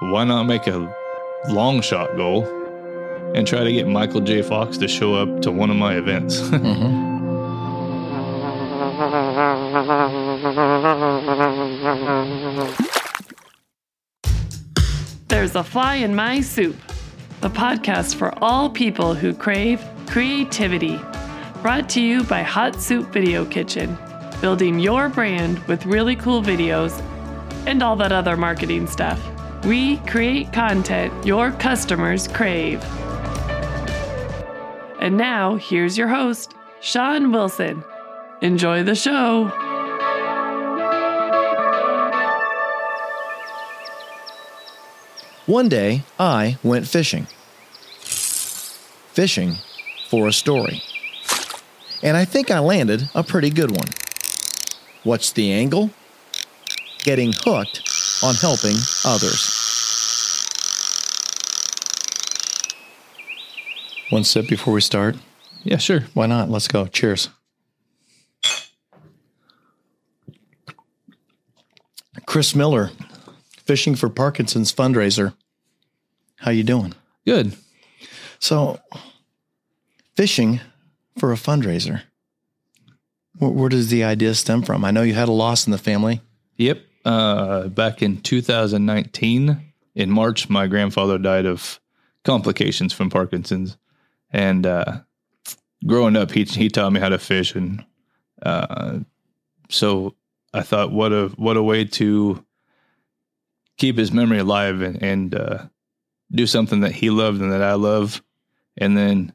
why not make a long shot goal and try to get Michael J. Fox to show up to one of my events? Mm-hmm. There's a fly in my soup, the podcast for all people who crave creativity. Brought to you by Hot Soup Video Kitchen, building your brand with really cool videos and all that other marketing stuff. We create content your customers crave. And now, here's your host, Sean Wilson. Enjoy the show. One day, I went fishing. Fishing for a story. And I think I landed a pretty good one. What's the angle? Getting hooked on helping others. One sip before we start. yeah, sure. Why not? Let's go. Cheers. Chris Miller, fishing for Parkinson's fundraiser. How you doing? Good. So, fishing for a fundraiser. Where, where does the idea stem from? I know you had a loss in the family. Yep. Uh, back in 2019, in March, my grandfather died of complications from Parkinson's. And uh, growing up, he he taught me how to fish, and uh, so I thought, what a what a way to keep his memory alive and, and uh, do something that he loved and that I love, and then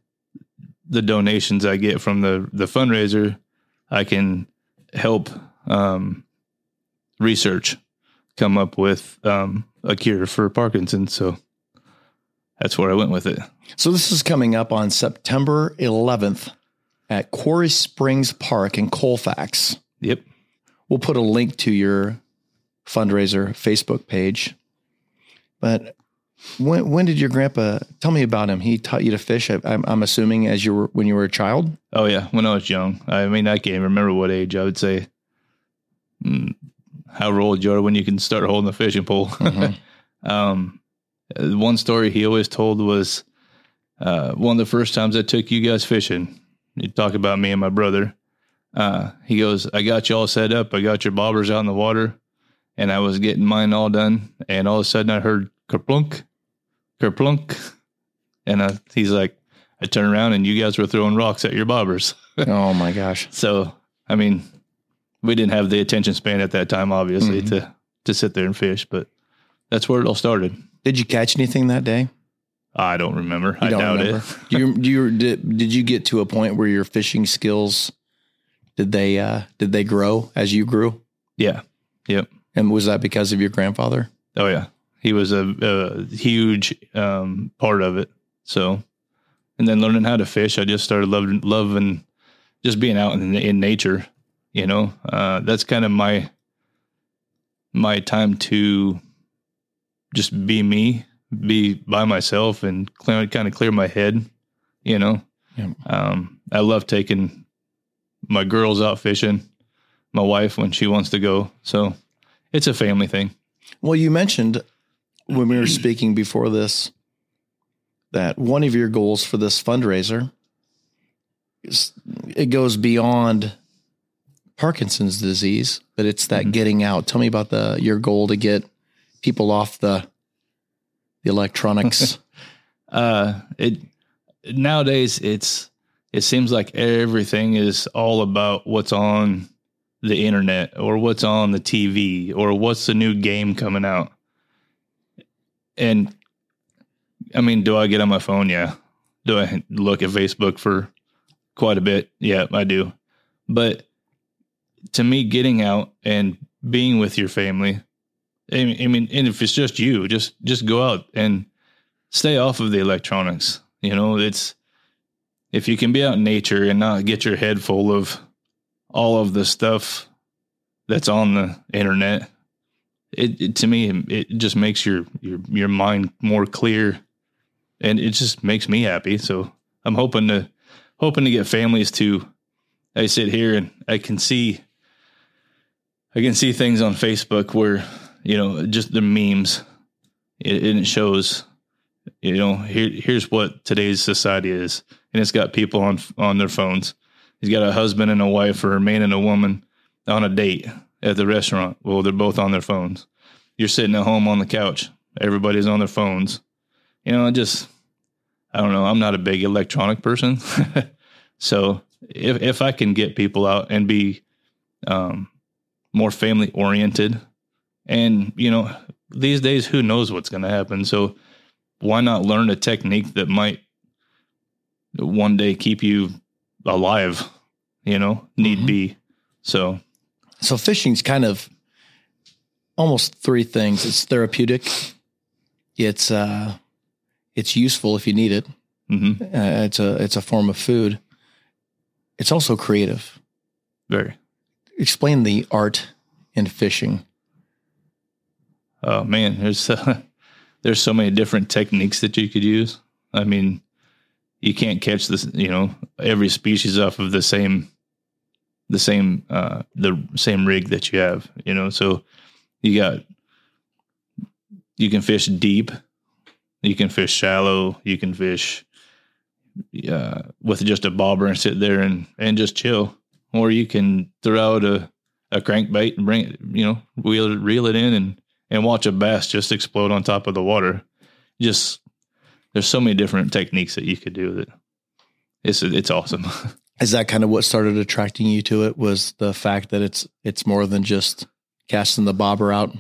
the donations I get from the the fundraiser, I can help um, research come up with um, a cure for Parkinson's. So that's where I went with it. So, this is coming up on September 11th at Quarry Springs Park in Colfax. Yep. We'll put a link to your fundraiser Facebook page. But when when did your grandpa tell me about him? He taught you to fish. I, I'm, I'm assuming as you were when you were a child. Oh yeah, when I was young. I mean, I can't remember what age. I would say, mm, how old you are when you can start holding a fishing pole. um, uh, one story he always told was uh, one of the first times I took you guys fishing. You talk about me and my brother. Uh, he goes, "I got you all set up. I got your bobbers out in the water, and I was getting mine all done. And all of a sudden, I heard kerplunk, kerplunk, and uh, he's like." I turned around and you guys were throwing rocks at your bobbers. oh my gosh! So, I mean, we didn't have the attention span at that time, obviously, to to sit there and fish, but that's where it all started. Did you catch anything that day? I don't remember. I don't doubt remember? it. do you do you did, did you get to a point where your fishing skills did they uh did they grow as you grew? Yeah. Yep. And was that because of your grandfather? Oh yeah. He was a, a huge um, part of it. So, and then learning how to fish, I just started loving loving just being out in in nature. You know, uh, that's kind of my my time to just be me, be by myself, and clear, kind of clear my head. You know, Yeah. um, I love taking my girls out fishing, my wife when she wants to go. So it's a family thing. Well, you mentioned when we were speaking before this that one of your goals for this fundraiser is it goes beyond Parkinson's disease, but it's that getting out. Tell me about the your goal to get people off the the electronics. uh it nowadays it's it seems like everything is all about what's on the internet or what's on the TV or what's the new game coming out. And I mean, do I get on my phone? Yeah. Do I look at Facebook for quite a bit? Yeah, I do. But to me, getting out and being with your family, I mean, and if it's just you, just just go out and stay off of the electronics. You know, it's if you can be out in nature and not get your head full of all of the stuff that's on the internet, it, it to me it just makes your your your mind more clear, and it just makes me happy. So I'm hoping to hoping to get families to. I sit here and I can see. I can see things on Facebook where you know just the memes it, and it shows, you know, here, here's what today's society is. And it's got people on, on their phones. He's got a husband and a wife or a man and a woman on a date at the restaurant. Well, they're both on their phones. You're sitting at home on the couch. Everybody's on their phones. You know, I just, I don't know. I'm not a big electronic person. so if, if I can get people out and be, um, more family oriented and, you know, these days, who knows what's going to happen? So why not learn a technique that might one day keep you alive, you know, need Mhm. be. So, So fishing's kind of almost three things. It's therapeutic. It's uh, it's useful if you need it. hmm Uh, it's a it's a form of food. It's also creative. very. Explain the art in fishing. Oh man, there's uh, there's so many different techniques that you could use. I mean, you can't catch this, you know, every species off of the same the same uh the same rig that you have, you know. So you got you can fish deep, you can fish shallow, you can fish uh with just a bobber and sit there and and just chill. Or you can throw out a a crankbait and bring it, you know, wheel it, reel it in and and watch a bass just explode on top of the water. Just there's so many different techniques that you could do with it. it's it's awesome. Is that kind of what started attracting you to it? Was the fact that it's it's more than just casting the bobber out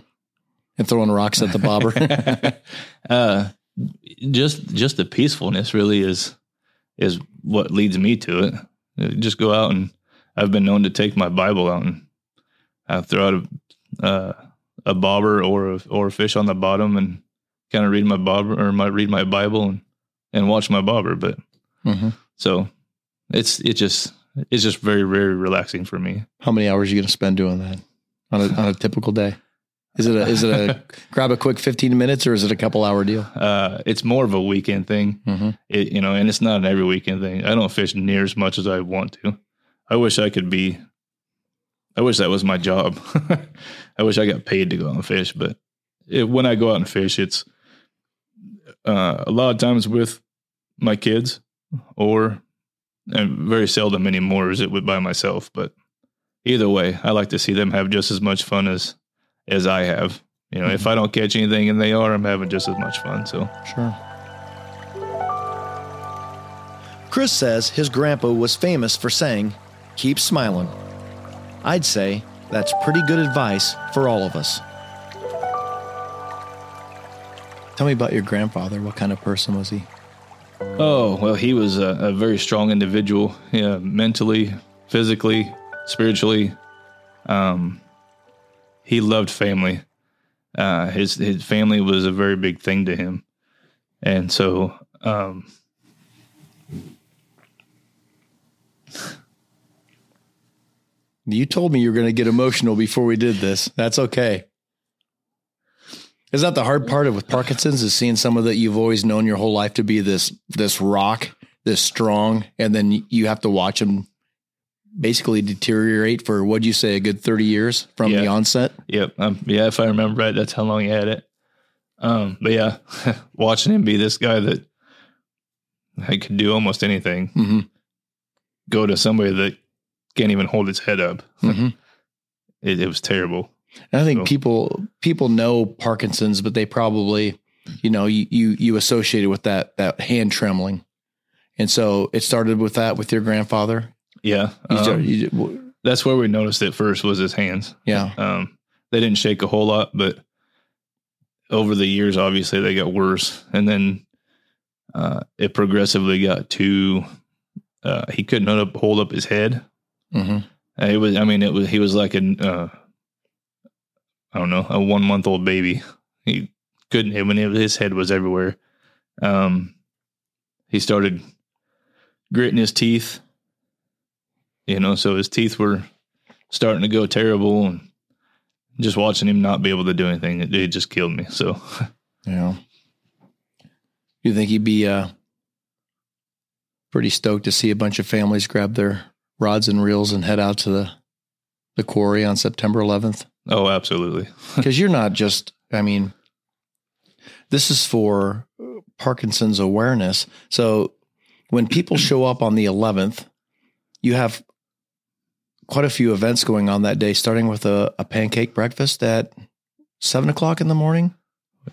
and throwing rocks at the bobber? uh, just just the peacefulness really is is what leads me to it. Uh, Just go out and I've been known to take my Bible out and I throw out a uh, a bobber or a, or a fish on the bottom and kind of read my bobber or my read my Bible and and watch my bobber. But hmm so it's it just it's just very very relaxing for me. How many hours are you going to spend doing that on a on a typical day? Is it a is it a grab a quick fifteen minutes or is it a couple hour deal? Uh, it's more of a weekend thing. Mm-hmm. it, you know, and it's not an every weekend thing. I don't fish near as much as I want to. I wish I could be. I wish that was my job. I wish I got paid to go out and fish, but it, when I go out and fish, it's uh, a lot of times with my kids, or and very seldom anymore is it with by myself. But either way, I like to see them have just as much fun as as I have. You know, if I don't catch anything and they are, I'm having just as much fun. So. Sure. Chris says his grandpa was famous for saying, keep smiling. I'd say that's pretty good advice for all of us. Tell me about your grandfather. What kind of person was he? Oh, well, he was a, a very strong individual, yeah, mentally, physically, spiritually. Um, he loved family. Uh, his his family was a very big thing to him, and so um, You told me you were going to get emotional before we did this. That's okay. Is that the hard part of with Parkinson's is seeing someone that you've always known your whole life to be this this rock, this strong, and then you have to watch them basically deteriorate for what'd you say a good 30 years from the onset? Yep. Um, yeah, if I remember right, that's how long he had it. Um, but yeah, watching him be this guy that I could do almost anything, Mm-hmm. go to somebody that can't even hold its head up. Mm-hmm. It, it was terrible. And I think So- people people know Parkinson's, but they probably, you know, you you you associate it with that that hand trembling. And so it started with that with your grandfather. Yeah. You um, started- you- that's where we noticed it first was his hands. yeah. Um, they didn't shake a whole lot, but over the years, obviously they got worse. And then uh, it progressively got to uh, he couldn't hold up, hold up his head. Hmm Uh, It was, I mean, it was he was like an uh, I don't know, a one month old baby. He couldn't. Mean, it- his head was everywhere. Um, he started gritting his teeth. You know, so his teeth were starting to go terrible, and just watching him not be able to do anything, it, it just killed me. So, Yeah. You think he'd be uh, pretty stoked to see a bunch of families grab their rods and reels and head out to the the quarry on September 11th? oh, absolutely. Because you're not just, I mean, this is for Parkinson's awareness. So when people show up on the 11th, you have quite a few events going on that day, starting with a, a pancake breakfast at seven o'clock in the morning.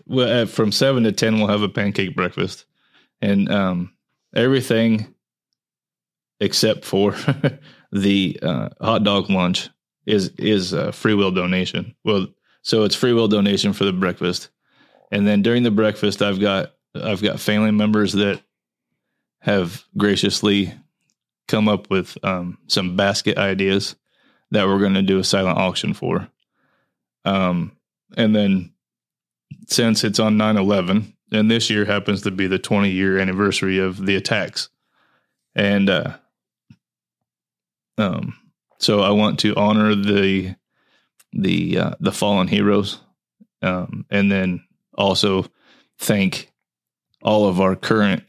Well, uh, from seven to ten, we'll have a pancake breakfast, and um, everything except for the uh, hot dog lunch is is a free will donation. Well, so it's free will donation for the breakfast, and then during the breakfast, I've got I've got family members that have graciously come up with um, some basket ideas that we're going to do a silent auction for. Um, and then since it's on 9 11, and this year happens to be the 20 year anniversary of the attacks. And uh, um, so I want to honor the the uh, the fallen heroes, um, and then also thank all of our current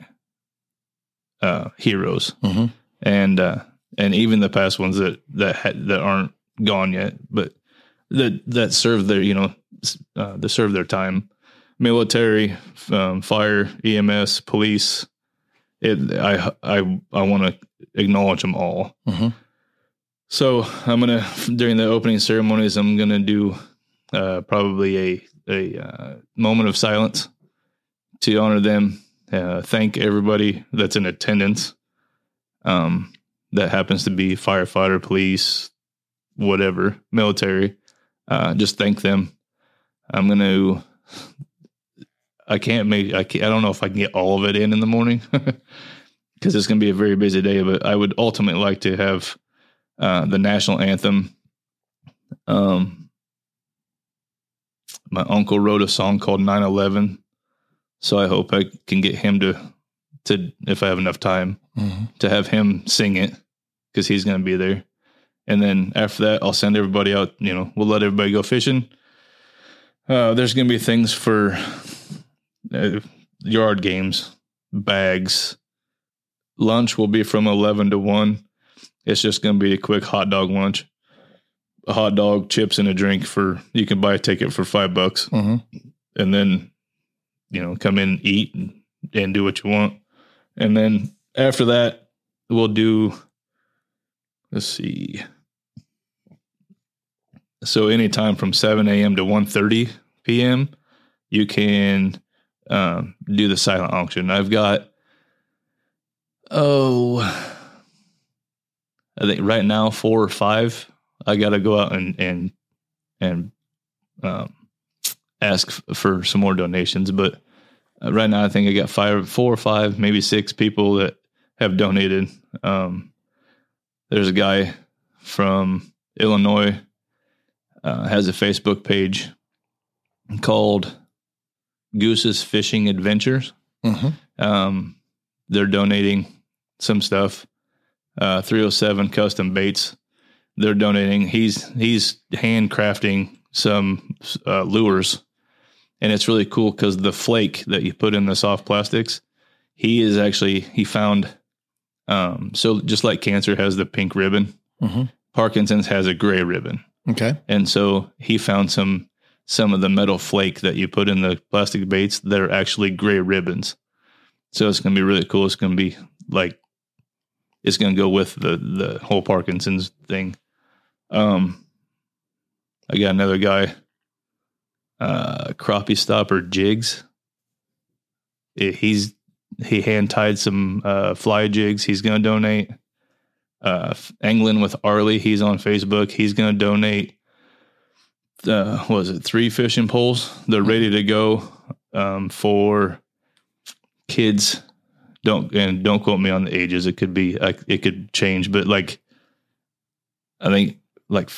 uh, heroes, Mm-hmm. and uh, and even the past ones that that ha- that aren't gone yet, but that that serve their you know uh, that serve their time, military, um, fire, EMS, police. It I I I want to acknowledge them all. Mhm. So I'm gonna during the opening ceremonies, I'm gonna do uh, probably a a uh, moment of silence to honor them. Uh, thank everybody that's in attendance. Um, that happens to be firefighter, police, whatever, military. Uh, just thank them. I'm to. I can't make. I can't, I don't know if I can get all of it in in the morning because it's to be a very busy day. But I would ultimately like to have uh, the national anthem. Um, my uncle wrote a song called 9/11, so I hope I can get him to to if I have enough time Mm-hmm. to have him sing it because he's going to be there. And then after that, I'll send everybody out. You know, we'll let everybody go fishing. Uh, there's going to be things for uh, yard games, bags. Lunch will be from 11 to 1. It's just going to be a quick hot dog lunch. A hot dog, chips, and a drink for you can buy a ticket for five bucks Mm-hmm. and then you know come in eat and, and do what you want and then after that we'll do let's see so anytime from 7 a.m to 1.30 p.m you can um, do the silent auction i've got oh i think right now four or five i gotta go out and and and um, ask f- for some more donations. But uh, right now, I think I got five, four or five, maybe six people that have donated. Um, there's a guy from Illinois uh, has a Facebook page called Goose's Fishing Adventures. Mm-hmm. Um, they're donating some stuff. Uh, 307 Custom Baits. They're donating. He's he's handcrafting some uh, lures, and it's really cool because the flake that you put in the soft plastics, he is actually he found. Um, so just like cancer has the pink ribbon, Mm-hmm. Parkinson's has a gray ribbon, Okay. and so he found some some of the metal flake that you put in the plastic baits that are actually gray ribbons. So it's going to be really cool. It's going to be like it's going to go with the the whole Parkinson's thing. Um, I got another guy, uh, crappie stopper jigs. He's he hand tied some uh, fly jigs. He's going to donate. Uh, Angling with Arlie. He's on Facebook. He's going to donate. Uh, was it three fishing poles? They're ready to go um, for kids. Don't and don't quote me on the ages. It could be like it could change, but like I think like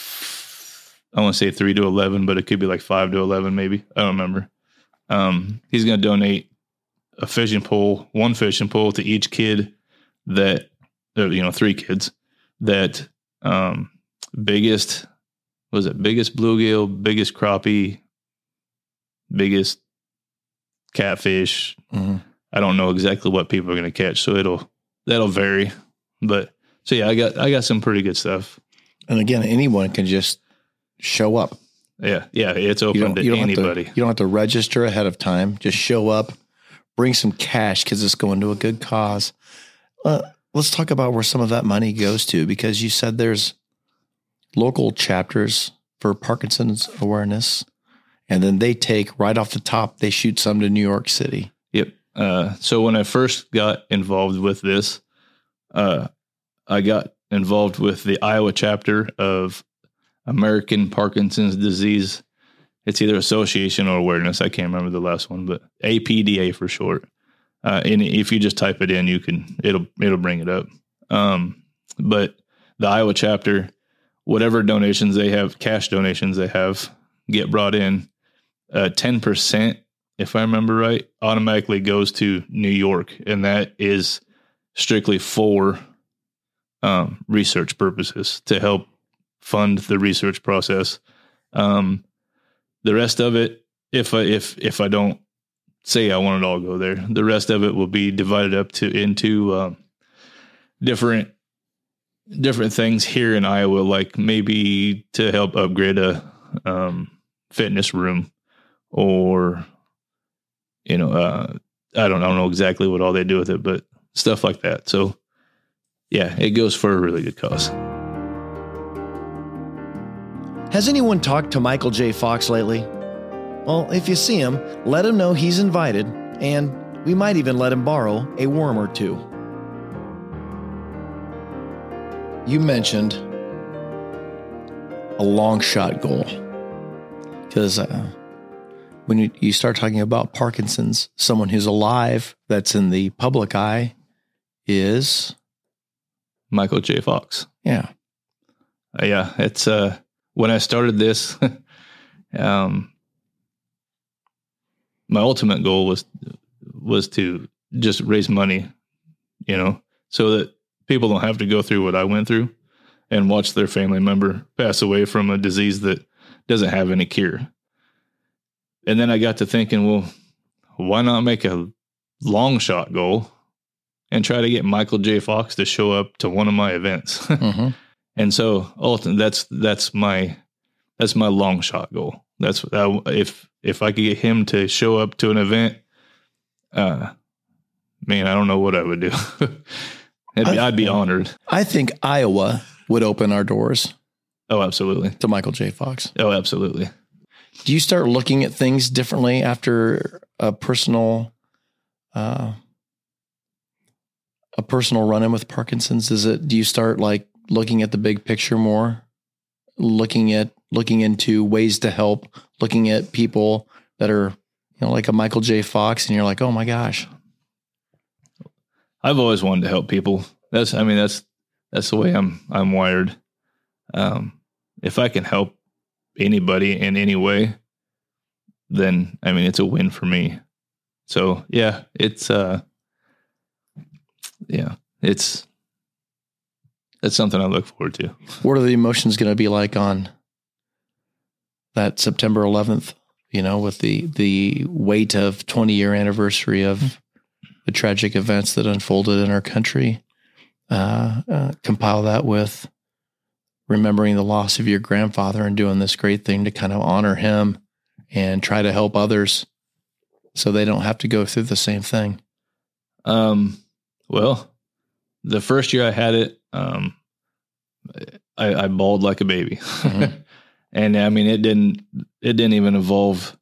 I want to say three to eleven, but it could be like five to eleven, maybe. I don't remember. Um, he's going to donate a fishing pole, one fishing pole to each kid that, uh, you know, three kids that um, biggest was it biggest bluegill, biggest crappie, biggest catfish. Mm-hmm. I don't know exactly what people are going to catch, so it'll that'll vary. But so yeah, I got I got some pretty good stuff. And again, anyone can just show up. Yeah, yeah, it's open to you don't anybody. Have to, you don't have to register ahead of time. Just show up, bring some cash because it's going to a good cause. Uh, let's talk about where some of that money goes to because you said there's local chapters for Parkinson's awareness, and then they take right off the top, they shoot some to New York City. Uh, so when I first got involved with this, uh, I got involved with the Iowa chapter of American Parkinson's Disease. It's either association or awareness. I can't remember the last one, but APDA for short. Uh, and if you just type it in, you can it'll it'll bring it up. Um, but the Iowa chapter, whatever donations they have, cash donations they have, get brought in. Uh, Ten percent if I remember right, automatically goes to New York, and that is strictly for um, research purposes to help fund the research process. Um, the rest of it, if I if if I don't say I want it all go there, the rest of it will be divided up to into um, different different things here in Iowa, like maybe to help upgrade a um, fitness room or you know, uh, I don't, I don't know exactly what all they do with it, but stuff like that. So, yeah, it goes for a really good cause. Has anyone talked to Michael J. Fox lately? Well, if you see him, let him know he's invited, and we might even let him borrow a worm or two. You mentioned a long shot goal. Because uh, when you, you start talking about Parkinson's, someone who's alive that's in the public eye is, Michael J. Fox. yeah, Uh, yeah, it's uh when I started this, um, my ultimate goal was was to just raise money, you know, so that people don't have to go through what I went through and watch their family member pass away from a disease that doesn't have any cure. And then I got to thinking, well, why not make a long shot goal and try to get Michael J. Fox to show up to one of my events? Mhm. And so ultimately, that's that's my that's my long shot goal. That's uh, if if I could get him to show up to an event, uh, man, I don't know what I would do. I'd, be, I- I'd be honored. I think Iowa would open our doors Oh, absolutely. to Michael J. Fox. Oh, absolutely. Do you start looking at things differently after a personal, uh, a personal run in with Parkinson's? Is it? Do you start like looking at the big picture more, looking at looking into ways to help, looking at people that are, you know, like a Michael J. Fox, and you're like, oh my gosh, I've always wanted to help people. That's I mean that's that's the way I'm I'm wired. Um, if I can help anybody in any way, then I mean it's a win for me. So yeah, it's uh yeah, it's it's something I look forward to. what are the emotions going to be like on that September 11th? You know, with the the weight of 20 year anniversary of the tragic events that unfolded in our country. Uh, uh, compile that with remembering the loss of your grandfather and doing this great thing to kind of honor him and try to help others so they don't have to go through the same thing. Um, well, the first year I had it, um, I, I bawled like a baby, Mhm. and I mean it didn't it didn't even involve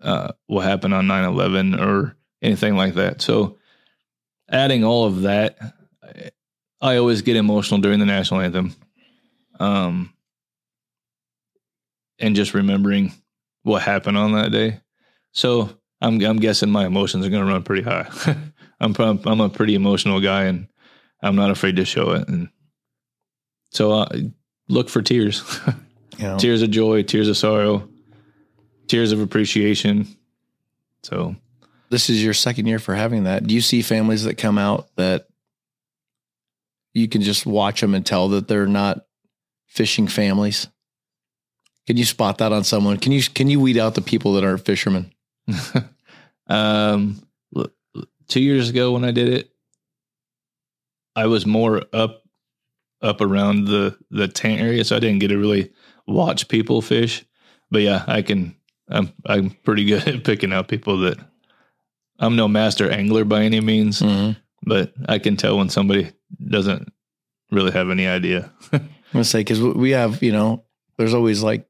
uh, what happened on 9-11 or anything like that. So, adding all of that, I always get emotional during the national anthem, um, and just remembering what happened on that day. So I'm I'm guessing my emotions are going to run pretty high. I'm I'm a pretty emotional guy, and I'm not afraid to show it. And so uh, look for tears, know? tears of joy, tears of sorrow, tears of appreciation. So this is your second year for having that. Do you see families that come out that you can just watch them and tell that they're not fishing families? Can you spot that on someone? Can you can you weed out the people that aren't fishermen? um, two years ago when I did it, I was more up up around the the tent area, so I didn't get to really watch people fish. but yeah, I can. I'm I'm pretty good at picking out people that. I'm no master angler by any means, Mhm. but I can tell when somebody doesn't really have any idea. I'm gonna say because we have, you know, there's always like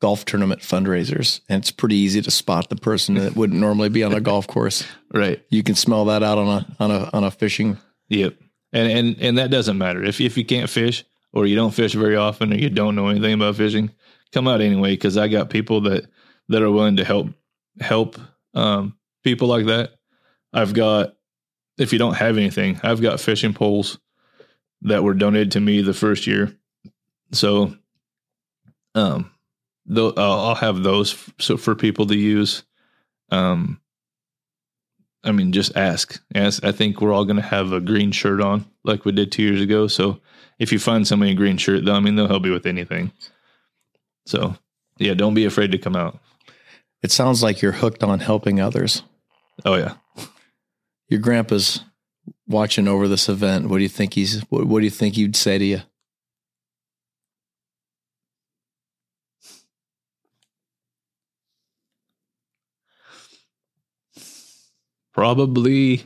golf tournament fundraisers, and it's pretty easy to spot the person that wouldn't normally be on a golf course. right. You can smell that out on a on a on a fishing. Yep. And and and that doesn't matter if if you can't fish or you don't fish very often or you don't know anything about fishing, come out anyway because I got people that that are willing to help help um, people like that. I've got if you don't have anything, I've got fishing poles that were donated to me the first year. So, um, though I'll have those f- so for people to use. Um, I mean, just ask. Ask. I think we're all going to have a green shirt on, like we did two years ago. So if you find somebody in a green shirt, though, I mean, they'll help you with anything. So yeah, don't be afraid to come out. It sounds like you're hooked on helping others. Oh yeah, Your grandpa's watching over this event. What do you think he's? What, what do you think he'd say to you? Probably.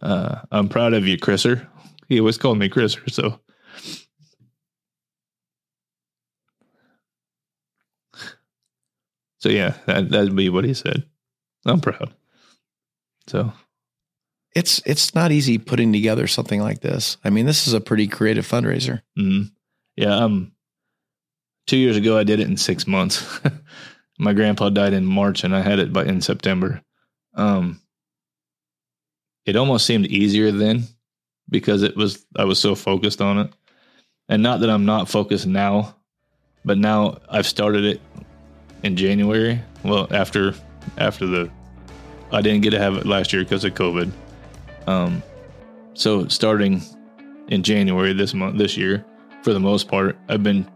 Uh, I'm proud of you, Chriser. He always called me Chriser, so. So yeah, that that'd be what he said. I'm proud. So It's it's not easy putting together something like this. I mean, this is a pretty creative fundraiser. Mm. Yeah, um, two years ago I did it in six months. My grandpa died in March, and I had it by in September. Um, it almost seemed easier then because it was I was so focused on it, and not that I'm not focused now, but now I've started it in January. Well, after after the I didn't get to have it last year because of COVID. Um, so starting in January this month this year, for the most part, I've been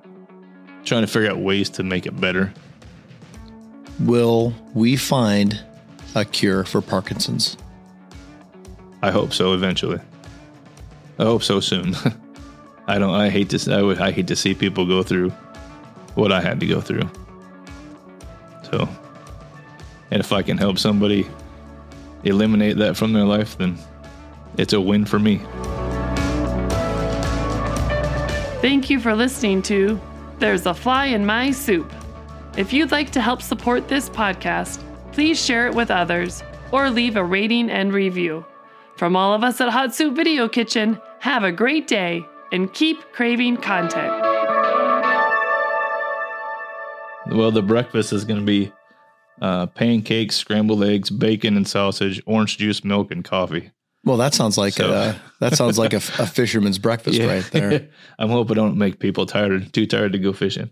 trying to figure out ways to make it better. Will we find a cure for Parkinson's? I hope so eventually. I hope so soon. I don't. I hate to. I would. I hate to see people go through what I had to go through. So, and if I can help somebody eliminate that from their life, then it's a win for me. Thank you for listening to There's a Fly in My Soup. If you'd like to help support this podcast, please share it with others or leave a rating and review. From all of us at Hot Soup Video Kitchen, have a great day and keep craving content. Well, the breakfast is going to be uh, pancakes, scrambled eggs, bacon and sausage, orange juice, milk, and coffee. Well, that sounds like So- a, that sounds like a, a fisherman's breakfast right there. I'm hoping I don't make people tired, too tired to go fishing.